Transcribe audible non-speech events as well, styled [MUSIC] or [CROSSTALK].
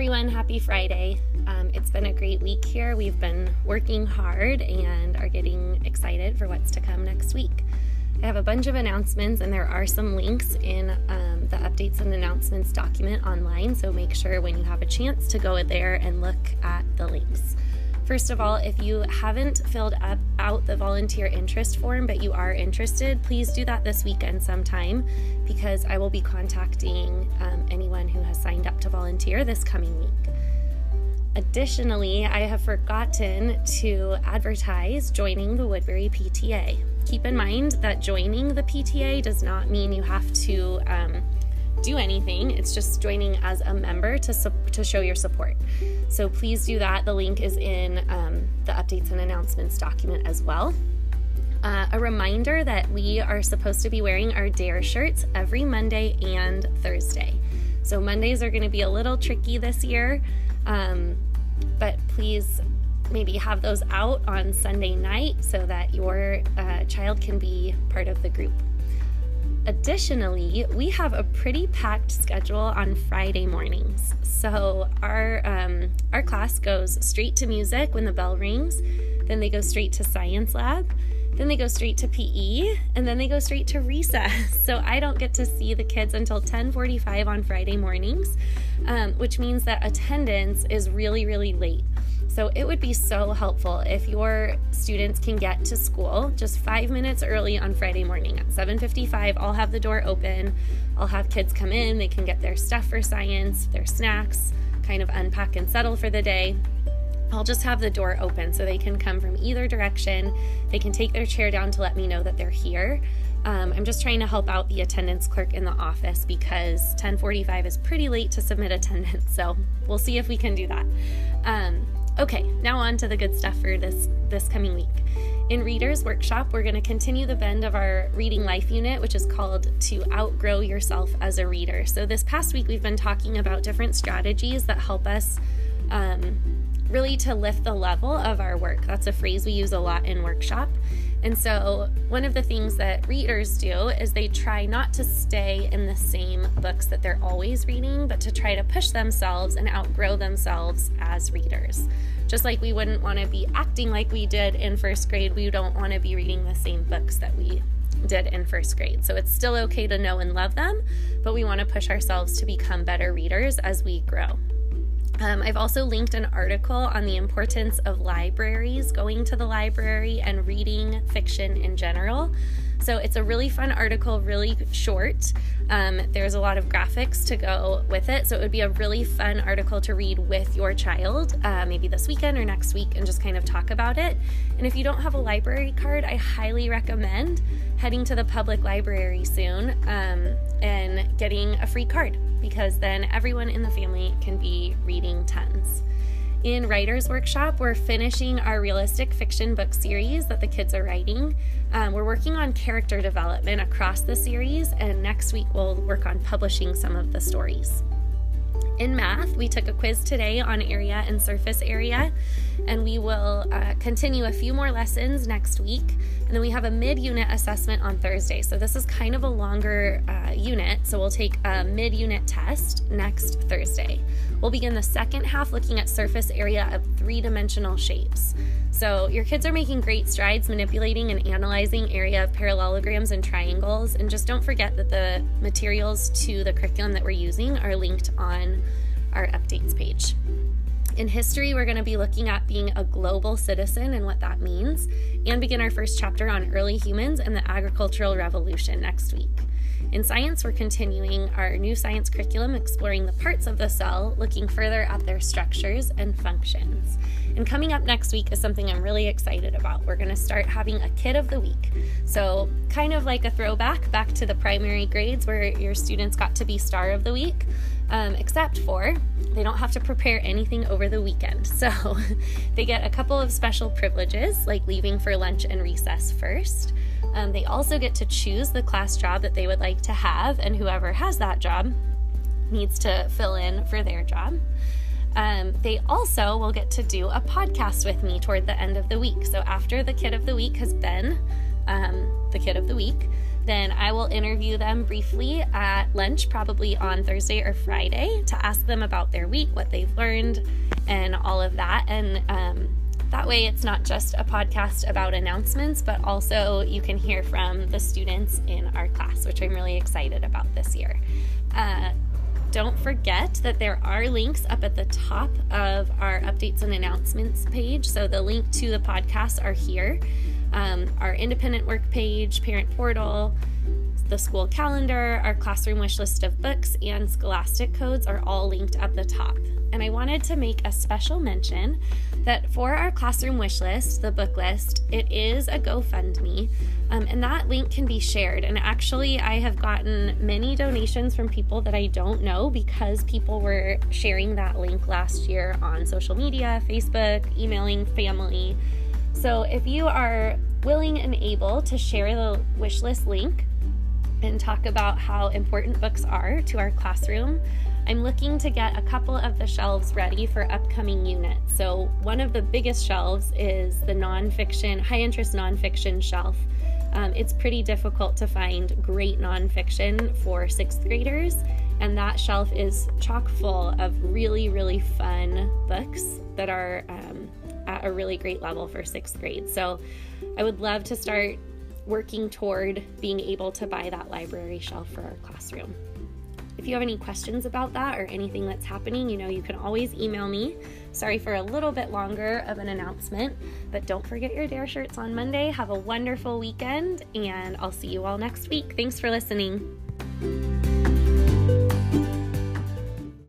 everyone. Happy Friday. Um, it's been a great week here. We've been working hard and are getting excited for what's to come next week. I have a bunch of announcements, and there are some links in um, the updates and announcements document online. So make sure when you have a chance to go there and look at the links. First of all, if you haven't filled up out the volunteer interest form but you are interested, please do that this weekend sometime because I will be contacting um, anyone who has signed up to volunteer this coming week. Additionally, I have forgotten to advertise joining the Woodbury PTA. Keep in mind that joining the PTA does not mean you have to. Um, do anything. It's just joining as a member to, su- to show your support. So please do that. The link is in um, the updates and announcements document as well. Uh, a reminder that we are supposed to be wearing our DARE shirts every Monday and Thursday. So Mondays are going to be a little tricky this year, um, but please maybe have those out on Sunday night so that your uh, child can be part of the group. Additionally, we have a pretty packed schedule on Friday mornings. So our um, our class goes straight to music when the bell rings, then they go straight to science lab, then they go straight to PE, and then they go straight to recess. [LAUGHS] So I don't get to see the kids until 10:45 on Friday mornings, um, which means that attendance is really really late. So it would be so helpful if your students can get to school just five minutes early on Friday morning at 7:55. I'll have the door open. I'll have kids come in. They can get their stuff for science, their snacks, kind of unpack and settle for the day. I'll just have the door open so they can come from either direction. They can take their chair down to let me know that they're here. Um, I'm just trying to help out the attendance clerk in the office because 10:45 is pretty late to submit attendance. [LAUGHS] So we'll see if we can do that. Um, Okay, now on to the good stuff for this this coming week. In Readers Workshop, we're going to continue the bend of our Reading Life unit, which is called To Outgrow Yourself as a Reader. So, this past week, we've been talking about different strategies that help us um, really to lift the level of our work. That's a phrase we use a lot in workshop. And so, one of the things that readers do is they try not to stay in the same books that they're always reading, but to try to push themselves and outgrow themselves as readers. Just like we wouldn't want to be acting like we did in first grade, we don't want to be reading the same books that we did in first grade. So, it's still okay to know and love them, but we want to push ourselves to become better readers as we grow. Um, I've also linked an article on the importance of libraries, going to the library, and reading fiction in general. So it's a really fun article, really short. Um, there's a lot of graphics to go with it. So it would be a really fun article to read with your child, uh, maybe this weekend or next week, and just kind of talk about it. And if you don't have a library card, I highly recommend heading to the public library soon um, and getting a free card because then everyone in the family can be reading tons. In Writer's Workshop, we're finishing our realistic fiction book series that the kids are writing. Um, we're working on character development across the series, and next week we'll work on publishing some of the stories. In math, we took a quiz today on area and surface area, and we will uh, continue a few more lessons next week. And then we have a mid unit assessment on Thursday. So, this is kind of a longer uh, unit. So, we'll take a mid unit test next Thursday. We'll begin the second half looking at surface area of three dimensional shapes. So, your kids are making great strides manipulating and analyzing area of parallelograms and triangles. And just don't forget that the materials to the curriculum that we're using are linked on our updates page. In history, we're going to be looking at being a global citizen and what that means, and begin our first chapter on early humans and the agricultural revolution next week. In science, we're continuing our new science curriculum exploring the parts of the cell, looking further at their structures and functions. And coming up next week is something I'm really excited about. We're going to start having a kid of the week. So, kind of like a throwback back to the primary grades where your students got to be star of the week, um, except for they don't have to prepare anything over the weekend. [LAUGHS] So, they get a couple of special privileges like leaving for lunch and recess first. Um, they also get to choose the class job that they would like to have, and whoever has that job needs to fill in for their job. Um, they also will get to do a podcast with me toward the end of the week. So, after the kid of the week has been um, the kid of the week, then I will interview them briefly at lunch, probably on Thursday or Friday, to ask them about their week, what they've learned, and all of that. And um, that way, it's not just a podcast about announcements, but also you can hear from the students in our class, which I'm really excited about this year. Uh, don't forget that there are links up at the top of our updates and announcements page. So the link to the podcast are here. Um, our independent work page, parent portal, the school calendar, our classroom wish list of books, and scholastic codes are all linked at the top. And I wanted to make a special mention that for our classroom wish list, the book list, it is a GoFundMe. Um, and that link can be shared. And actually, I have gotten many donations from people that I don't know because people were sharing that link last year on social media, Facebook, emailing family. So if you are willing and able to share the wish list link and talk about how important books are to our classroom, I'm looking to get a couple of the shelves ready for upcoming units. So, one of the biggest shelves is the nonfiction, high interest nonfiction shelf. Um, it's pretty difficult to find great nonfiction for sixth graders, and that shelf is chock full of really, really fun books that are um, at a really great level for sixth grade. So I would love to start working toward being able to buy that library shelf for our classroom. If you have any questions about that or anything that's happening, you know, you can always email me. Sorry for a little bit longer of an announcement, but don't forget your Dare shirts on Monday. Have a wonderful weekend, and I'll see you all next week. Thanks for listening.